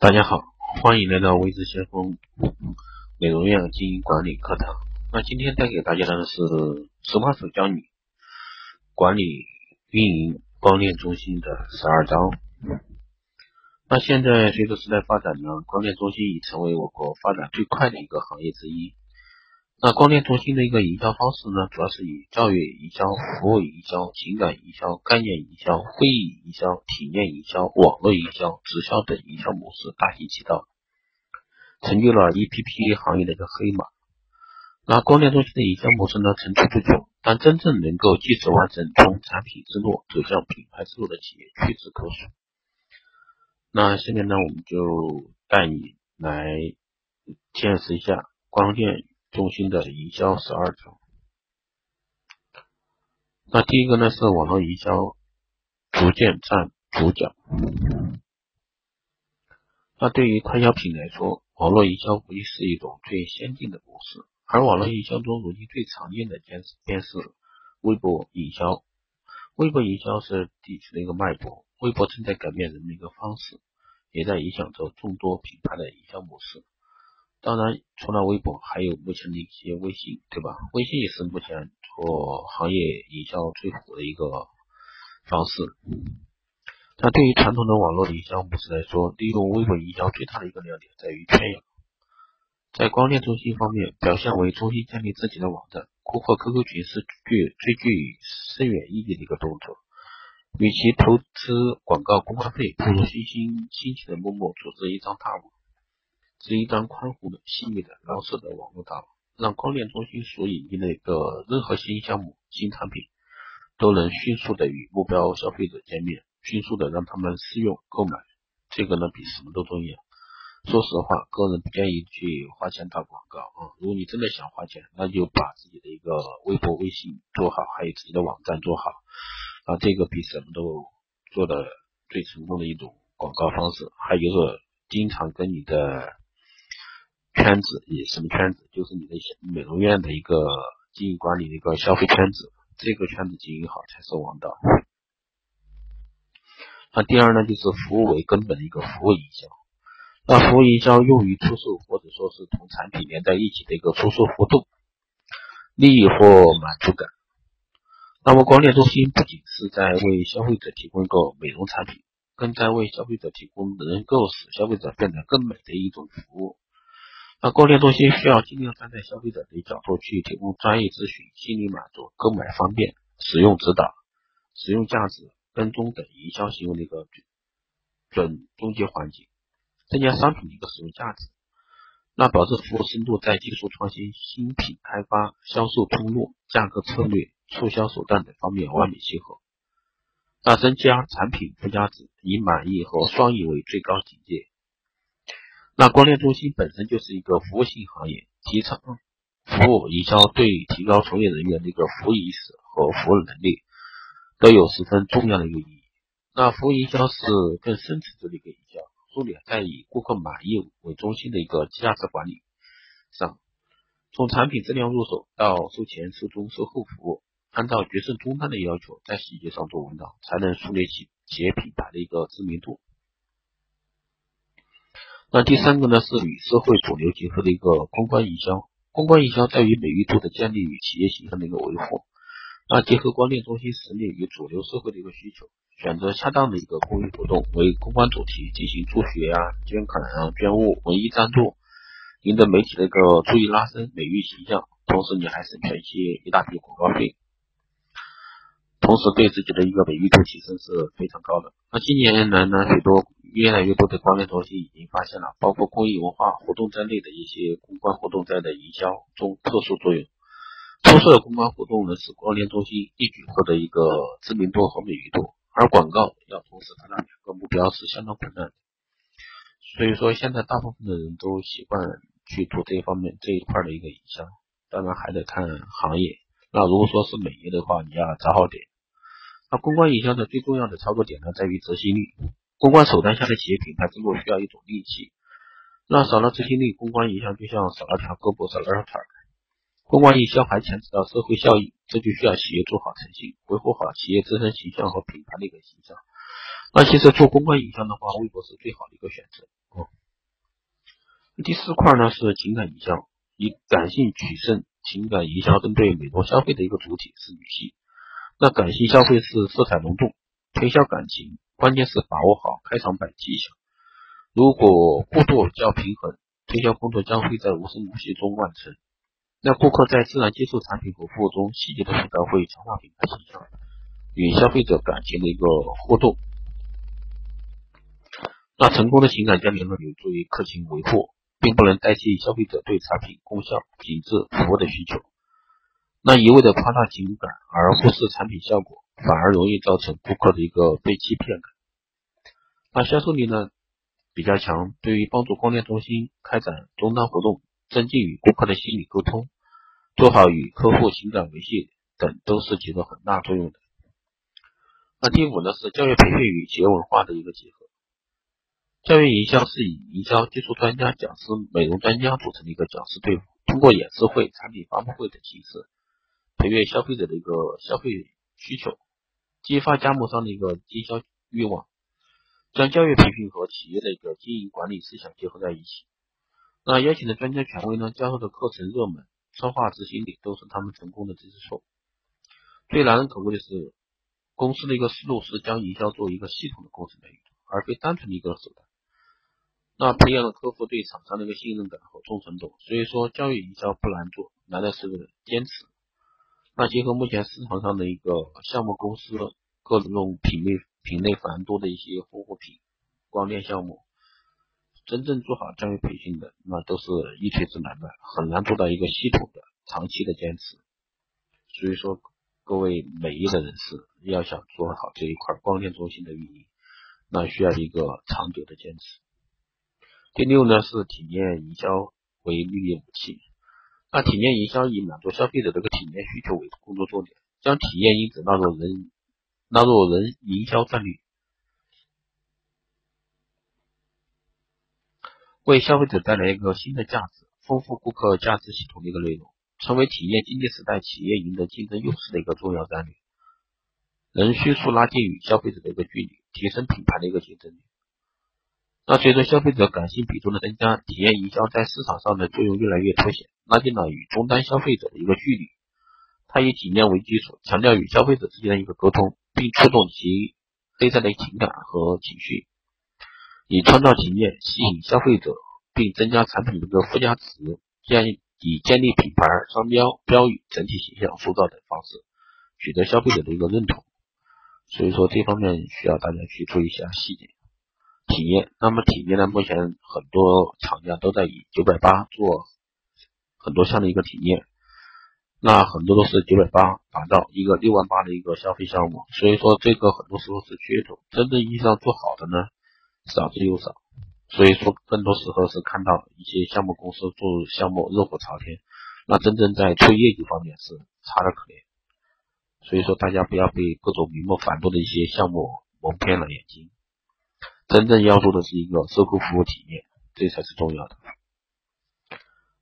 大家好，欢迎来到微知先锋美容院经营管理课堂。那今天带给大家的是实话手教你管理运营光电中心的十二招。那现在随着时代发展呢，光电中心已成为我国发展最快的一个行业之一。那光电中心的一个营销方式呢，主要是以教育营销、服务营销、情感营销、概念营销、会议营销、体验营销、网络营销、直销等营销模式大行其道，成就了 EPP 行业的一个黑马。那光电中心的营销模式呢，层出不穷，但真正能够即时完成从产品之路走向品牌之路的企业屈指可数。那下面呢，我们就带你来见识一下光电。中心的营销十二条，那第一个呢是网络营销逐渐占主角。那对于快消品来说，网络营销无疑是一种最先进的模式。而网络营销中，如今最常见的便是便是微博营销。微博营销是地区的一个脉搏，微博正在改变人们一个方式，也在影响着众多品牌的营销模式。当然，除了微博，还有目前的一些微信，对吧？微信也是目前做行业营销最火的一个方式。那对于传统的网络营销模式来说，利用微博营销最大的一个亮点在于圈养。在光电中心方面，表现为中心建立自己的网站、顾客 QQ 群是具最具深远意义的一个动作。与其投资广告公关费，不如虚心辛勤的默默组织一张大网。是一张宽宏的、细密的、老式的网络大网，让光电中心所引进的一个任何新项目、新产品，都能迅速的与目标消费者见面，迅速的让他们试用购买。这个呢，比什么都重要。说实话，个人不建议去花钱打广告啊。如果你真的想花钱，那就把自己的一个微博、微信做好，还有自己的网站做好啊。这个比什么都做的最成功的一种广告方式。还有就是经常跟你的圈子以什么圈子？就是你的美容院的一个经营管理的一个消费圈子，这个圈子经营好才是王道。那第二呢，就是服务为根本的一个服务营销。那服务营销用于出售或者说是同产品连在一起的一个出售活动，利益或满足感。那么光电中心不仅是在为消费者提供一个美容产品，更在为消费者提供能够使消费者变得更美的一种服务。那光电中心需要尽量站在消费者的角度去提供专业咨询、心理满足、购买方便、使用指导、使用价值、跟踪等营销行为的一个准中介环境，增加商品的一个使用价值。那保证服务深度在技术创新、新品开发、销售通路、价格策略、促销手段等方面完美契合。那增加产品附加值，以满意和双赢为最高境界。那光电中心本身就是一个服务性行业，提倡服务营销，对提高从业人员的一个服务意识和服务能力都有十分重要的一个意义。那服务营销是更深层次的一个营销，重点在以顾客满意为中心的一个价值管理上，从产品质量入手到售前、售中、售后服务，按照决胜终端的要求，在细节上做文章，才能树立起企业品牌的一个知名度。那第三个呢，是与社会主流结合的一个公关营销。公关营销在于美誉度的建立与企业形象的一个维护。那结合光电中心实力与主流社会的一个需求，选择恰当的一个公益活动为公关主题进行助学啊、捐款啊、捐物、文艺赞助，赢得媒体的一个注意，拉升美誉形象。同时，你还省下一些一大笔广告费，同时对自己的一个美誉度提升是非常高的。那今年来呢，许多。越来越多的光电中心已经发现了，包括公益文化活动在内的一些公关活动在的营销中特殊作用。出色的公关活动能使光电中心一举获得一个知名度和美誉度，而广告要同时达到两个目标是相当困难的。所以说，现在大部分的人都习惯去做这一方面这一块的一个营销，当然还得看行业。那如果说是美业的话，你要找好点。那公关营销的最重要的操作点呢，在于执行力。公关手段下的企业品牌之路需要一种力气，那少了执行力，公关营销就像少了条胳膊少了条腿。公关营销还牵扯到社会效益，这就需要企业做好诚信，维护好企业自身形象和品牌的一个形象。那其实做公关营销的话，微博是最好的一个选择，哦。第四块呢是情感营销，以感性取胜，情感营销针对美容消费的一个主体是女性。那感性消费是色彩浓重，推销感情，关键是把握好开场白技巧。如果过度较平衡，推销工作将会在无声无息中完成。那顾客在自然接受产品和服务中，细节的塑造会强化品牌形象，与消费者感情的一个互动。那成功的情感交流呢，有助于客情维护，并不能代替消费者对产品功效、品质、服务的需求。那一味的夸大情感而忽视产品效果，反而容易造成顾客的一个被欺骗感。那销售力呢比较强，对于帮助光电中心开展终端活动，增进与顾客的心理沟通，做好与客户情感维系等，都是起着很大作用的。那第五呢是教育培训与企业文化的一个结合。教育营销是以营销技术专家、讲师、美容专家组成的一个讲师队伍，通过演示会、产品发布会等形式。培育消费者的一个消费需求，激发加盟商的一个经销欲望，将教育培训和企业的一个经营管理思想结合在一起。那邀请的专家权威呢，教授的课程热门，策划执行力都是他们成功的支柱。最难能可贵的是，公司的一个思路是将营销作为一个系统的工程来运作，而非单纯的一个手段。那培养了客户对厂商的一个信任感和忠诚度。所以说，教育营销不难做，难的是坚持。那结合目前市场上的一个项目公司各种品类品类繁多的一些护肤品光电项目，真正做好教育培训的，那都是一锤子买卖，很难做到一个系统的长期的坚持。所以说，各位美业的人士要想做好这一块光电中心的运营，那需要一个长久的坚持。第六呢是体验营销为绿叶武器。那体验营销以满足消费者这个体验需求为工作重点，将体验因子纳入人纳入人营销战略，为消费者带来一个新的价值，丰富顾客价值系统的一个内容，成为体验经济时代企业赢得竞争优势的一个重要战略。能迅速拉近与消费者的一个距离，提升品牌的一个竞争力。那随着消费者感性比重的增加，体验营销在市场上的作用越来越凸显，拉近了与终端消费者的一个距离。它以体验为基础，强调与消费者之间的一个沟通，并触动其内在的情感和情绪，以创造体验吸引消费者，并增加产品的一个附加值，这样以建立品牌、商标、标语、整体形象塑造等方式，取得消费者的一个认同。所以说这方面需要大家去注意一下细节。体验，那么体验呢？目前很多厂家都在以九百八做很多项的一个体验，那很多都是九百八打造一个六万八的一个消费项目，所以说这个很多时候是噱头，真正意义上做好的呢少之又少，所以说更多时候是看到一些项目公司做项目热火朝天，那真正在出业绩方面是差的可怜，所以说大家不要被各种名目繁多的一些项目蒙骗了眼睛。真正要做的是一个售后服务体验，这才是重要的。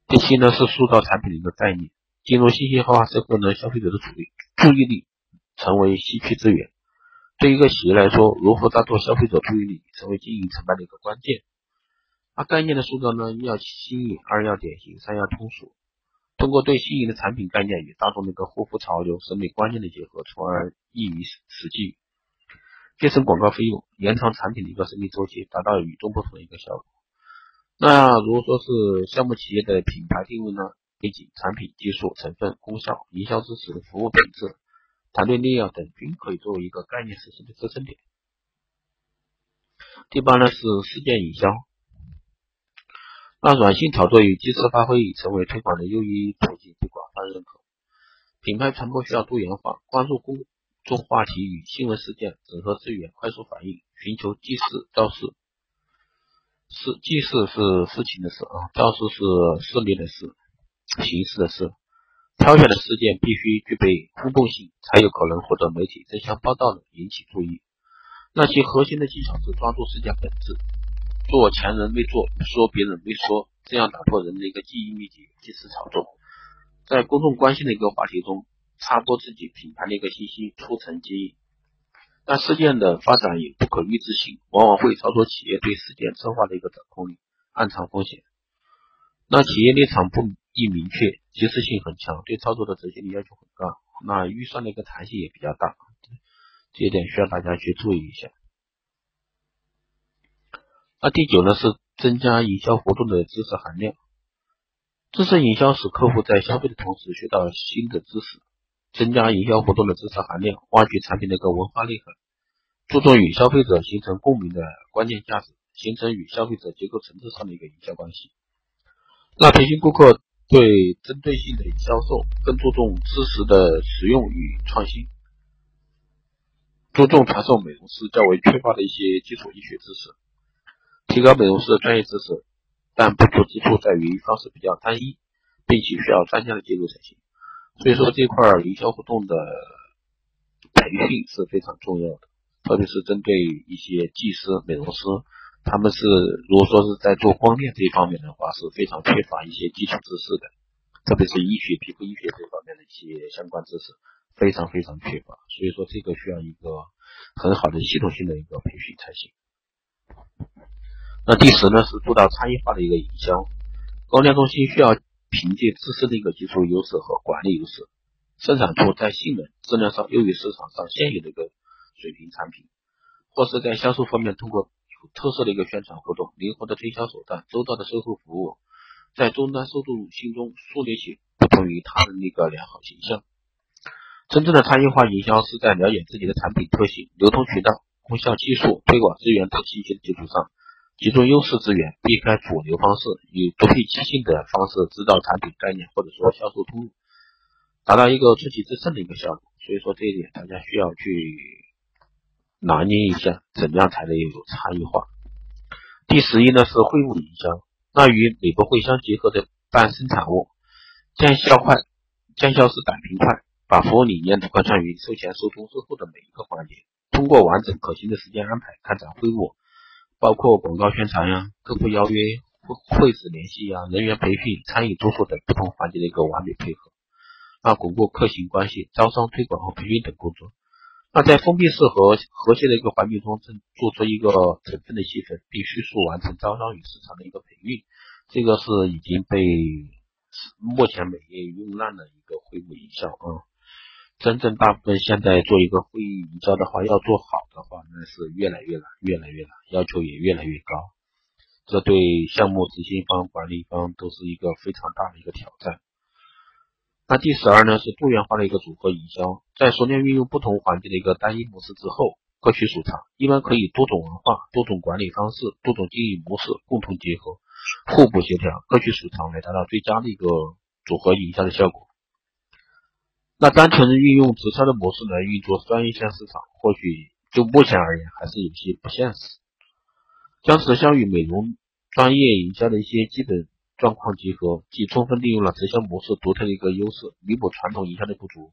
第七呢是塑造产品的一个概念。进入信息化社会呢，消费者的注意注意力成为稀缺资源。对一个企业来说，如何抓住消费者注意力，成为经营成败的一个关键。那概念的塑造呢，一要新颖，二要典型，三要通俗。通过对新颖的产品概念与大众的一个护肤潮流、审美观念的结合，从而易于实际。节省广告费用，延长产品的一个生命周期，达到与众不同的一个效果。那如果说是项目企业的品牌定位呢？以及、产品、技术、成分、功效、营销支持、服务品质、团队力量等，均可以作为一个概念实施的支撑点。第八呢是事件营销，那软性炒作与即时发挥已成为推广的又一途径，被广泛认可。品牌传播需要多元化，关注公。众话题与新闻事件，整合资源，快速反应，寻求即事造事。是即事是事情的事啊，造事是事例的事，形式的事。挑选的事件必须具备轰动性，才有可能获得媒体争相报道的引起注意。那其核心的技巧是抓住事件本质，做前人未做，说别人未说，这样打破人的一个记忆秘籍，及时炒作，在公众关心的一个话题中。插播自己品牌的一个信息，促成机但事件的发展也不可预知性，往往会超出企业对事件策划的一个掌控力，暗藏风险。那企业立场不明易明确，及时性很强，对操作的执行力要求很高，那预算的一个弹性也比较大，这一点需要大家去注意一下。那第九呢是增加营销活动的知识含量。知识营销使客户在消费的同时学到新的知识，增加营销活动的知识含量，挖掘产品的一个文化内涵，注重与消费者形成共鸣的关键价值，形成与消费者结构层次上的一个营销关系。那培训顾客对针对性的销售，更注重知识的实用与创新，注重传授美容师较为缺乏的一些基础医学知识。提高美容师的专业知识，但不足之处在于方式比较单一，并且需要专家的介入才行。所以说这块营销活动的培训是非常重要的，特别是针对一些技师、美容师，他们是如果说是在做光电这一方面的话，是非常缺乏一些基础知识的，特别是医学、皮肤医学这方面的一些相关知识，非常非常缺乏。所以说这个需要一个很好的系统性的一个培训才行。那第十呢是做到差异化的一个营销，光电中心需要凭借自身的一个技术优势和管理优势，生产出在性能、质量上优于市场上现有的一个水平产品，或是在销售方面通过特色的一个宣传活动、灵活的推销手段、周到的售后服务，在终端受众心中树立起不同于他人的一个良好形象。真正的差异化营销是在了解自己的产品特性、流通渠道、功效技术、推广资源等信息的基础上。集中优势资源，避开主流方式，以独辟蹊径的方式制造产品概念或者说销售通路，达到一个出奇制胜的一个效果。所以说这一点大家需要去拿捏一下，怎样才能有差异化。第十一呢是会务营销，那与美国会相结合的办生产物，见效快，见效是打平快，把服务理念贯穿于售前、售中、售后的每一个环节，通过完整可行的时间安排开展会务。包括广告宣传呀、客户邀约、会会址联系呀、人员培训、餐饮住宿等不同环节的一个完美配合，那巩固客情关系、招商推广和培训等工作。那在封闭式和和谐的一个环境中，正做出一个成分的细分，并迅速完成招商与市场的一个培育，这个是已经被目前美业用烂的一个会务营销啊。真正大部分现在做一个会议营销的话，要做好的话，那是越来越难，越来越难，要求也越来越高。这对项目执行方、管理方都是一个非常大的一个挑战。那第十二呢，是多元化的一个组合营销，在熟练运用不同环境的一个单一模式之后，各取所长，一般可以多种文化、多种管理方式、多种经营模式共同结合，互补协调，各取所长，来达到最佳的一个组合营销的效果。那单纯的运用直销的模式来运作专业线市场，或许就目前而言还是有些不现实。将直销与美容专业营销的一些基本状况集合，既充分利用了直销模式独特的一个优势，弥补传统营销的不足，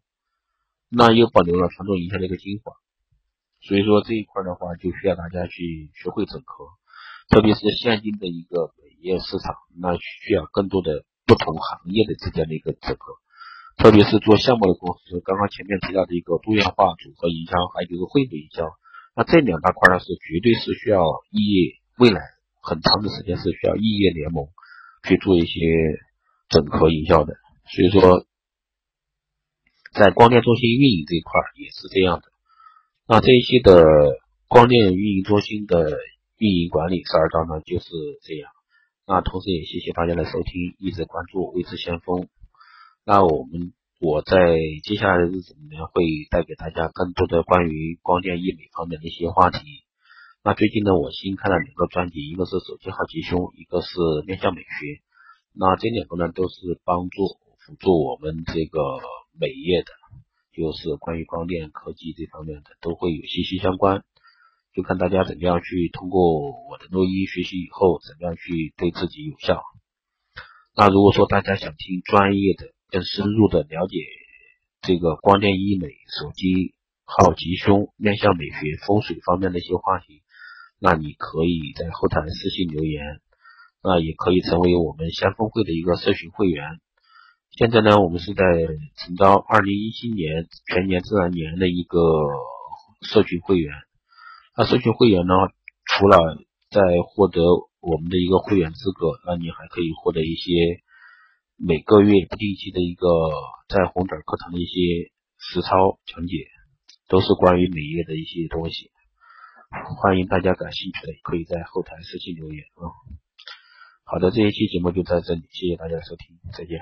那又保留了传统营销的一个精华。所以说这一块的话，就需要大家去学会整合，特别是现今的一个美业市场，那需要更多的不同行业的之间的一个整合。特别是做项目的公司，刚刚前面提到的一个多元化组合营销，还有就是会务营销，那这两大块呢是绝对是需要异业，未来很长的时间是需要异业联盟去做一些整合营销的。所以说，在光电中心运营这一块也是这样的。那这一期的光电运营中心的运营管理十二章呢就是这样。那同时也谢谢大家的收听，一直关注未知先锋。那我们我在接下来的日子里面会带给大家更多的关于光电医美方面的一些话题。那最近呢，我新开了两个专辑，一个是手机号吉凶，一个是面向美学。那这两个呢，都是帮助辅助我们这个美业的，就是关于光电科技这方面的，都会有息息相关。就看大家怎么样去通过我的录音学习以后，怎么样去对自己有效。那如果说大家想听专业的，更深入的了解这个光电医美、手机号吉凶、面向美学、风水方面的一些话题，那你可以在后台私信留言，那也可以成为我们先锋会的一个社群会员。现在呢，我们是在承招二零一七年全年自然年的一个社群会员。那社群会员呢，除了在获得我们的一个会员资格，那你还可以获得一些每个月不定期的一个在红点课堂的一些实操讲解，都是关于美业的一些东西。欢迎大家感兴趣的可以在后台私信留言啊。好的，这一期节目就在这里，谢谢大家收听，再见。